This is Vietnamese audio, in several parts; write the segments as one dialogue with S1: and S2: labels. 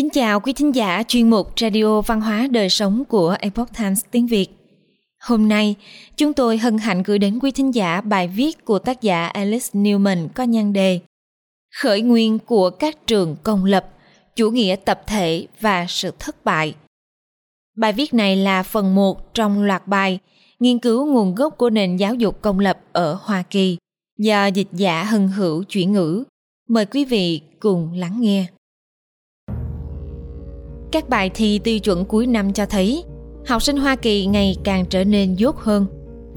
S1: Kính chào quý thính giả chuyên mục Radio Văn hóa Đời Sống của Epoch Times tiếng Việt. Hôm nay, chúng tôi hân hạnh gửi đến quý thính giả bài viết của tác giả Alice Newman có nhan đề Khởi nguyên của các trường công lập, chủ nghĩa tập thể và sự thất bại. Bài viết này là phần 1 trong loạt bài nghiên cứu nguồn gốc của nền giáo dục công lập ở Hoa Kỳ do dịch giả hân hữu chuyển ngữ. Mời quý vị cùng lắng nghe. Các bài thi tiêu chuẩn cuối năm cho thấy học sinh Hoa Kỳ ngày càng trở nên dốt hơn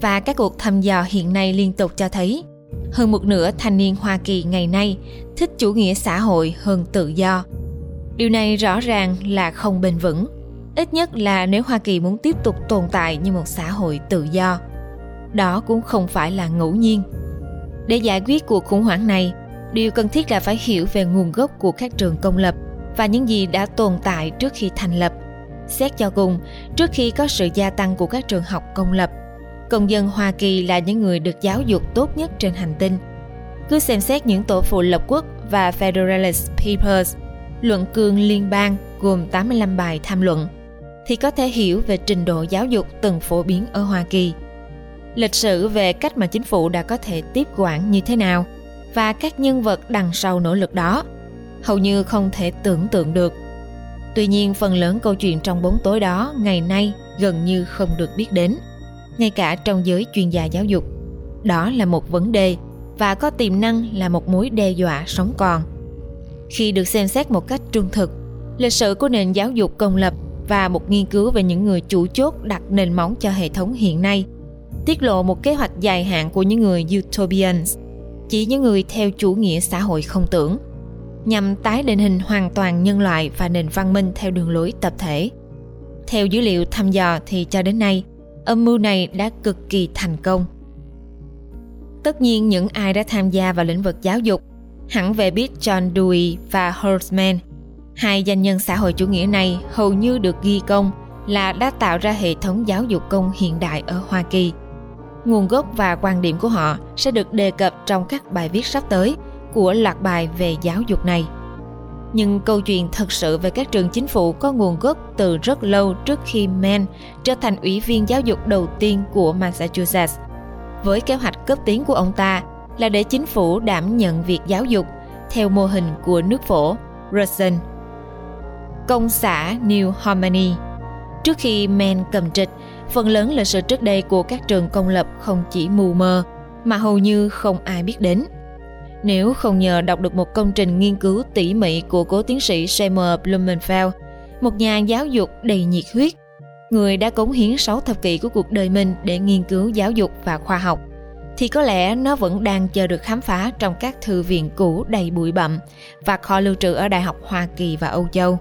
S1: và các cuộc thăm dò hiện nay liên tục cho thấy hơn một nửa thanh niên Hoa Kỳ ngày nay thích chủ nghĩa xã hội hơn tự do. Điều này rõ ràng là không bền vững, ít nhất là nếu Hoa Kỳ muốn tiếp tục tồn tại như một xã hội tự do. Đó cũng không phải là ngẫu nhiên. Để giải quyết cuộc khủng hoảng này, điều cần thiết là phải hiểu về nguồn gốc của các trường công lập và những gì đã tồn tại trước khi thành lập. Xét cho cùng, trước khi có sự gia tăng của các trường học công lập, công dân Hoa Kỳ là những người được giáo dục tốt nhất trên hành tinh. Cứ xem xét những tổ phụ lập quốc và Federalist Papers, luận cương liên bang gồm 85 bài tham luận, thì có thể hiểu về trình độ giáo dục từng phổ biến ở Hoa Kỳ. Lịch sử về cách mà chính phủ đã có thể tiếp quản như thế nào và các nhân vật đằng sau nỗ lực đó hầu như không thể tưởng tượng được. Tuy nhiên phần lớn câu chuyện trong bóng tối đó ngày nay gần như không được biết đến, ngay cả trong giới chuyên gia giáo dục. Đó là một vấn đề và có tiềm năng là một mối đe dọa sống còn. Khi được xem xét một cách trung thực, lịch sử của nền giáo dục công lập và một nghiên cứu về những người chủ chốt đặt nền móng cho hệ thống hiện nay tiết lộ một kế hoạch dài hạn của những người utopians chỉ những người theo chủ nghĩa xã hội không tưởng nhằm tái định hình hoàn toàn nhân loại và nền văn minh theo đường lối tập thể. Theo dữ liệu thăm dò thì cho đến nay, âm mưu này đã cực kỳ thành công. Tất nhiên những ai đã tham gia vào lĩnh vực giáo dục hẳn về biết John Dewey và Holtzman. Hai danh nhân xã hội chủ nghĩa này hầu như được ghi công là đã tạo ra hệ thống giáo dục công hiện đại ở Hoa Kỳ. Nguồn gốc và quan điểm của họ sẽ được đề cập trong các bài viết sắp tới – của loạt bài về giáo dục này. Nhưng câu chuyện thật sự về các trường chính phủ có nguồn gốc từ rất lâu trước khi Mann trở thành ủy viên giáo dục đầu tiên của Massachusetts. Với kế hoạch cấp tiến của ông ta là để chính phủ đảm nhận việc giáo dục theo mô hình của nước phổ Russell. Công xã New Harmony Trước khi Mann cầm trịch, phần lớn lịch sử trước đây của các trường công lập không chỉ mù mờ mà hầu như không ai biết đến. Nếu không nhờ đọc được một công trình nghiên cứu tỉ mỉ của cố tiến sĩ Seymour Blumenfeld, một nhà giáo dục đầy nhiệt huyết, người đã cống hiến 6 thập kỷ của cuộc đời mình để nghiên cứu giáo dục và khoa học, thì có lẽ nó vẫn đang chờ được khám phá trong các thư viện cũ đầy bụi bặm và kho lưu trữ ở Đại học Hoa Kỳ và Âu Châu.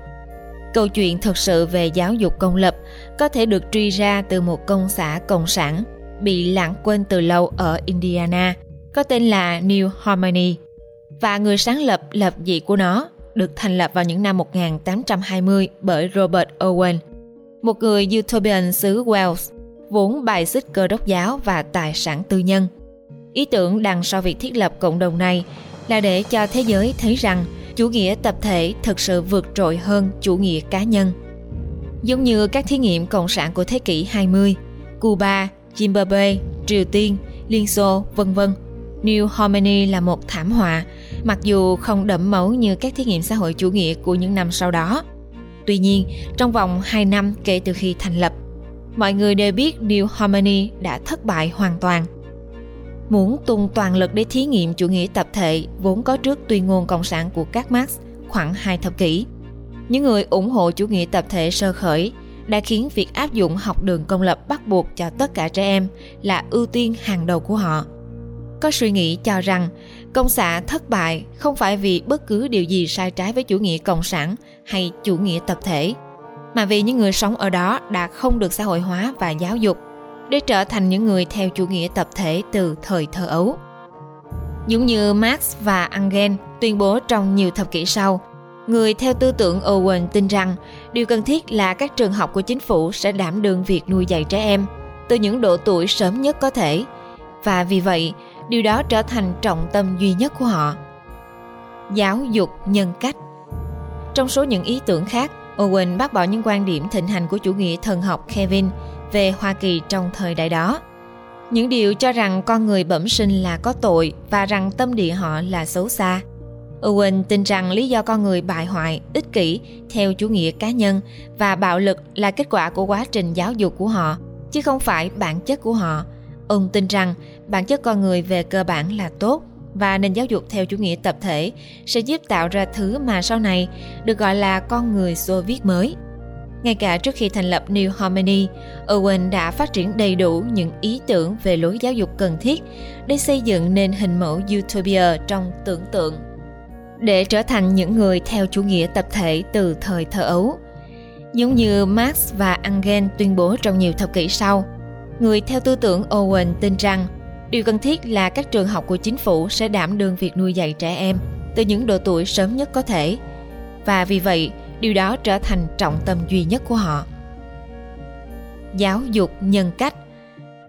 S1: Câu chuyện thực sự về giáo dục công lập có thể được truy ra từ một công xã cộng sản bị lãng quên từ lâu ở Indiana – có tên là New Harmony và người sáng lập lập dị của nó được thành lập vào những năm 1820 bởi Robert Owen, một người utopian xứ Wales, vốn bài xích cơ đốc giáo và tài sản tư nhân. Ý tưởng đằng sau việc thiết lập cộng đồng này là để cho thế giới thấy rằng chủ nghĩa tập thể thực sự vượt trội hơn chủ nghĩa cá nhân. Giống như các thí nghiệm cộng sản của thế kỷ 20, Cuba, Zimbabwe, Triều Tiên, Liên Xô, vân vân New Harmony là một thảm họa, mặc dù không đẫm máu như các thí nghiệm xã hội chủ nghĩa của những năm sau đó. Tuy nhiên, trong vòng 2 năm kể từ khi thành lập, mọi người đều biết New Harmony đã thất bại hoàn toàn. Muốn tung toàn lực để thí nghiệm chủ nghĩa tập thể vốn có trước tuyên ngôn cộng sản của các Marx khoảng hai thập kỷ. Những người ủng hộ chủ nghĩa tập thể sơ khởi đã khiến việc áp dụng học đường công lập bắt buộc cho tất cả trẻ em là ưu tiên hàng đầu của họ có suy nghĩ cho rằng công xã thất bại không phải vì bất cứ điều gì sai trái với chủ nghĩa cộng sản hay chủ nghĩa tập thể mà vì những người sống ở đó đã không được xã hội hóa và giáo dục để trở thành những người theo chủ nghĩa tập thể từ thời thơ ấu. Giống như Marx và Engels tuyên bố trong nhiều thập kỷ sau, người theo tư tưởng Owen tin rằng điều cần thiết là các trường học của chính phủ sẽ đảm đương việc nuôi dạy trẻ em từ những độ tuổi sớm nhất có thể và vì vậy điều đó trở thành trọng tâm duy nhất của họ giáo dục nhân cách Trong số những ý tưởng khác, Owen bác bỏ những quan điểm thịnh hành của chủ nghĩa thần học Kevin về Hoa Kỳ trong thời đại đó. Những điều cho rằng con người bẩm sinh là có tội và rằng tâm địa họ là xấu xa. Owen tin rằng lý do con người bại hoại, ích kỷ theo chủ nghĩa cá nhân và bạo lực là kết quả của quá trình giáo dục của họ, chứ không phải bản chất của họ. Ông tin rằng bản chất con người về cơ bản là tốt và nền giáo dục theo chủ nghĩa tập thể sẽ giúp tạo ra thứ mà sau này được gọi là con người Xô Viết mới. Ngay cả trước khi thành lập New Harmony, Owen đã phát triển đầy đủ những ý tưởng về lối giáo dục cần thiết để xây dựng nên hình mẫu Utopia trong tưởng tượng. Để trở thành những người theo chủ nghĩa tập thể từ thời thơ ấu. Giống như Marx và Engels tuyên bố trong nhiều thập kỷ sau, người theo tư tưởng Owen tin rằng Điều cần thiết là các trường học của chính phủ sẽ đảm đương việc nuôi dạy trẻ em từ những độ tuổi sớm nhất có thể. Và vì vậy, điều đó trở thành trọng tâm duy nhất của họ. Giáo dục nhân cách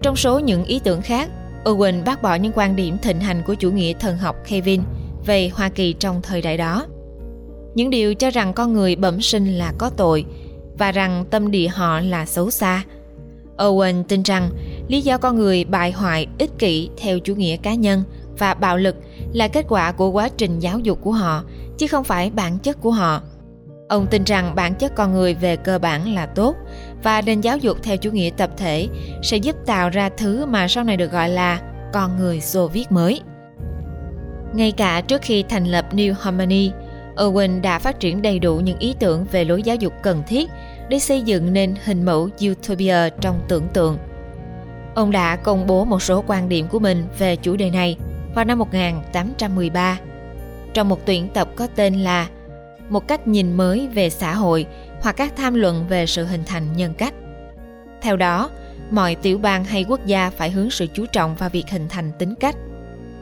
S1: Trong số những ý tưởng khác, Owen bác bỏ những quan điểm thịnh hành của chủ nghĩa thần học Kevin về Hoa Kỳ trong thời đại đó. Những điều cho rằng con người bẩm sinh là có tội và rằng tâm địa họ là xấu xa. Owen tin rằng lý do con người bại hoại ích kỷ theo chủ nghĩa cá nhân và bạo lực là kết quả của quá trình giáo dục của họ chứ không phải bản chất của họ. Ông tin rằng bản chất con người về cơ bản là tốt và nền giáo dục theo chủ nghĩa tập thể sẽ giúp tạo ra thứ mà sau này được gọi là con người xô viết mới. Ngay cả trước khi thành lập New Harmony, Owen đã phát triển đầy đủ những ý tưởng về lối giáo dục cần thiết để xây dựng nên hình mẫu Utopia trong tưởng tượng. Ông đã công bố một số quan điểm của mình về chủ đề này vào năm 1813 trong một tuyển tập có tên là Một cách nhìn mới về xã hội hoặc các tham luận về sự hình thành nhân cách. Theo đó, mọi tiểu bang hay quốc gia phải hướng sự chú trọng vào việc hình thành tính cách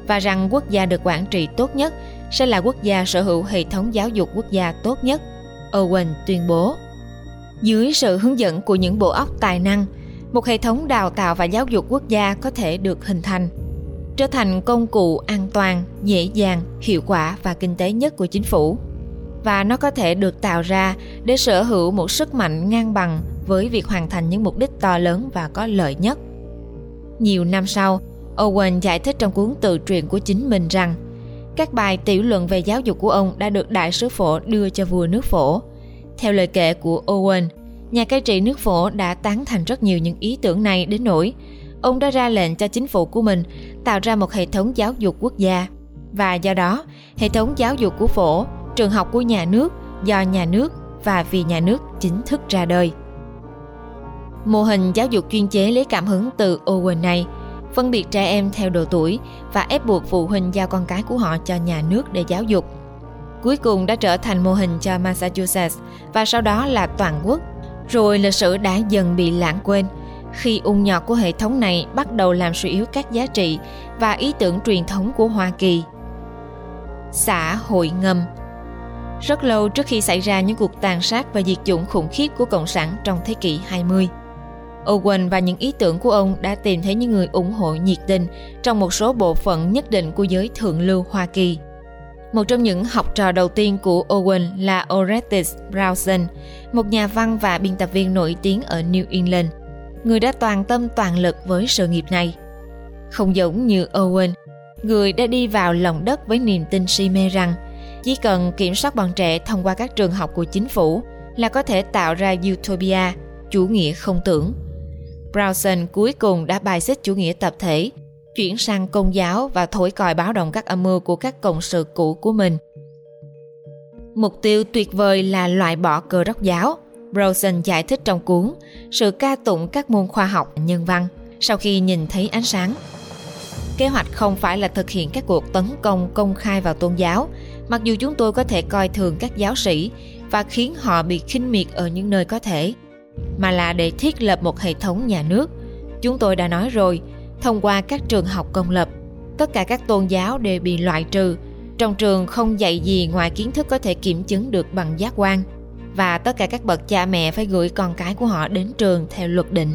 S1: và rằng quốc gia được quản trị tốt nhất sẽ là quốc gia sở hữu hệ thống giáo dục quốc gia tốt nhất. Owen tuyên bố. Dưới sự hướng dẫn của những bộ óc tài năng, một hệ thống đào tạo và giáo dục quốc gia có thể được hình thành trở thành công cụ an toàn dễ dàng hiệu quả và kinh tế nhất của chính phủ. Và nó có thể được tạo ra để sở hữu một sức mạnh ngang bằng với việc hoàn thành những mục đích to lớn và có lợi nhất. Nhiều năm sau owen giải thích trong cuốn tự truyện của chính mình rằng các bài tiểu luận về giáo dục của ông đã được đại sứ phổ đưa cho vua nước phổ theo lời kể của owen, nhà cai trị nước phổ đã tán thành rất nhiều những ý tưởng này đến nỗi ông đã ra lệnh cho chính phủ của mình tạo ra một hệ thống giáo dục quốc gia. Và do đó, hệ thống giáo dục của phổ, trường học của nhà nước, do nhà nước và vì nhà nước chính thức ra đời. Mô hình giáo dục chuyên chế lấy cảm hứng từ owen này, phân biệt trẻ em theo độ tuổi và ép buộc phụ huynh giao con cái của họ cho nhà nước để giáo dục cuối cùng đã trở thành mô hình cho massachusetts và sau đó là toàn quốc rồi lịch sử đã dần bị lãng quên khi ung nhọt của hệ thống này bắt đầu làm suy yếu các giá trị và ý tưởng truyền thống của Hoa Kỳ. Xã hội ngầm Rất lâu trước khi xảy ra những cuộc tàn sát và diệt chủng khủng khiếp của Cộng sản trong thế kỷ 20, Owen và những ý tưởng của ông đã tìm thấy những người ủng hộ nhiệt tình trong một số bộ phận nhất định của giới thượng lưu Hoa Kỳ. Một trong những học trò đầu tiên của Owen là Orestes Brownson, một nhà văn và biên tập viên nổi tiếng ở New England, người đã toàn tâm toàn lực với sự nghiệp này. Không giống như Owen, người đã đi vào lòng đất với niềm tin si mê rằng chỉ cần kiểm soát bọn trẻ thông qua các trường học của chính phủ là có thể tạo ra utopia, chủ nghĩa không tưởng. Brownson cuối cùng đã bài xích chủ nghĩa tập thể chuyển sang công giáo và thổi còi báo động các âm mưu của các cộng sự cũ của mình. Mục tiêu tuyệt vời là loại bỏ cơ đốc giáo. Brosen giải thích trong cuốn Sự ca tụng các môn khoa học nhân văn sau khi nhìn thấy ánh sáng. Kế hoạch không phải là thực hiện các cuộc tấn công công khai vào tôn giáo, mặc dù chúng tôi có thể coi thường các giáo sĩ và khiến họ bị khinh miệt ở những nơi có thể, mà là để thiết lập một hệ thống nhà nước. Chúng tôi đã nói rồi, thông qua các trường học công lập tất cả các tôn giáo đều bị loại trừ. Trong trường không dạy gì ngoài kiến thức có thể kiểm chứng được bằng giác quan. Và tất cả các bậc cha mẹ phải gửi con cái của họ đến trường theo luật định.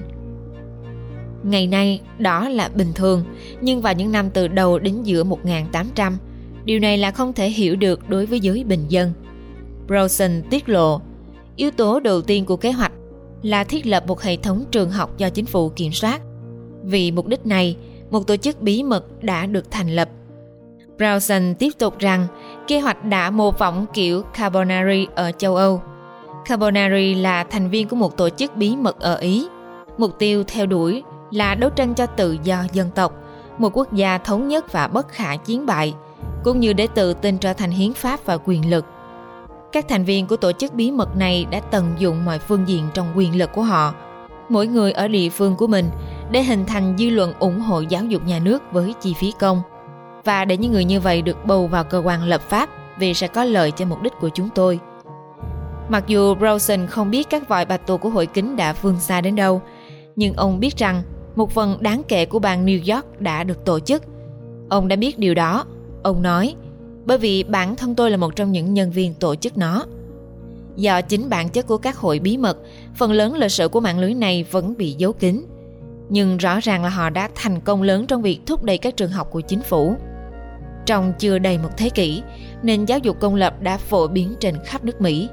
S1: Ngày nay đó là bình thường nhưng vào những năm từ đầu đến giữa 1800 điều này là không thể hiểu được đối với giới bình dân. Brosen tiết lộ, yếu tố đầu tiên của kế hoạch là thiết lập một hệ thống trường học do chính phủ kiểm soát. Vì mục đích này, một tổ chức bí mật đã được thành lập. Brownson tiếp tục rằng kế hoạch đã mô phỏng kiểu Carbonari ở châu Âu. Carbonari là thành viên của một tổ chức bí mật ở Ý. Mục tiêu theo đuổi là đấu tranh cho tự do dân tộc, một quốc gia thống nhất và bất khả chiến bại, cũng như để tự tin trở thành hiến pháp và quyền lực. Các thành viên của tổ chức bí mật này đã tận dụng mọi phương diện trong quyền lực của họ, mỗi người ở địa phương của mình để hình thành dư luận ủng hộ giáo dục nhà nước với chi phí công và để những người như vậy được bầu vào cơ quan lập pháp vì sẽ có lợi cho mục đích của chúng tôi. Mặc dù Browson không biết các vòi bạch tuộc của hội kính đã vươn xa đến đâu, nhưng ông biết rằng một phần đáng kể của bang New York đã được tổ chức. Ông đã biết điều đó. Ông nói, bởi vì bản thân tôi là một trong những nhân viên tổ chức nó. Do chính bản chất của các hội bí mật, phần lớn lịch sử của mạng lưới này vẫn bị giấu kín. Nhưng rõ ràng là họ đã thành công lớn trong việc thúc đẩy các trường học của chính phủ. Trong chưa đầy một thế kỷ, nền giáo dục công lập đã phổ biến trên khắp nước Mỹ.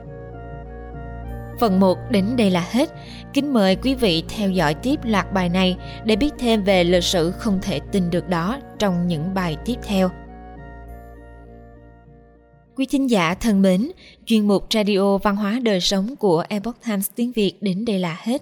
S1: Phần 1 đến đây là hết. Kính mời quý vị theo dõi tiếp loạt bài này để biết thêm về lịch sử không thể tin được đó trong những bài tiếp theo. Quý thính giả thân mến, chuyên mục Radio Văn hóa Đời Sống của Epoch Times tiếng Việt đến đây là hết.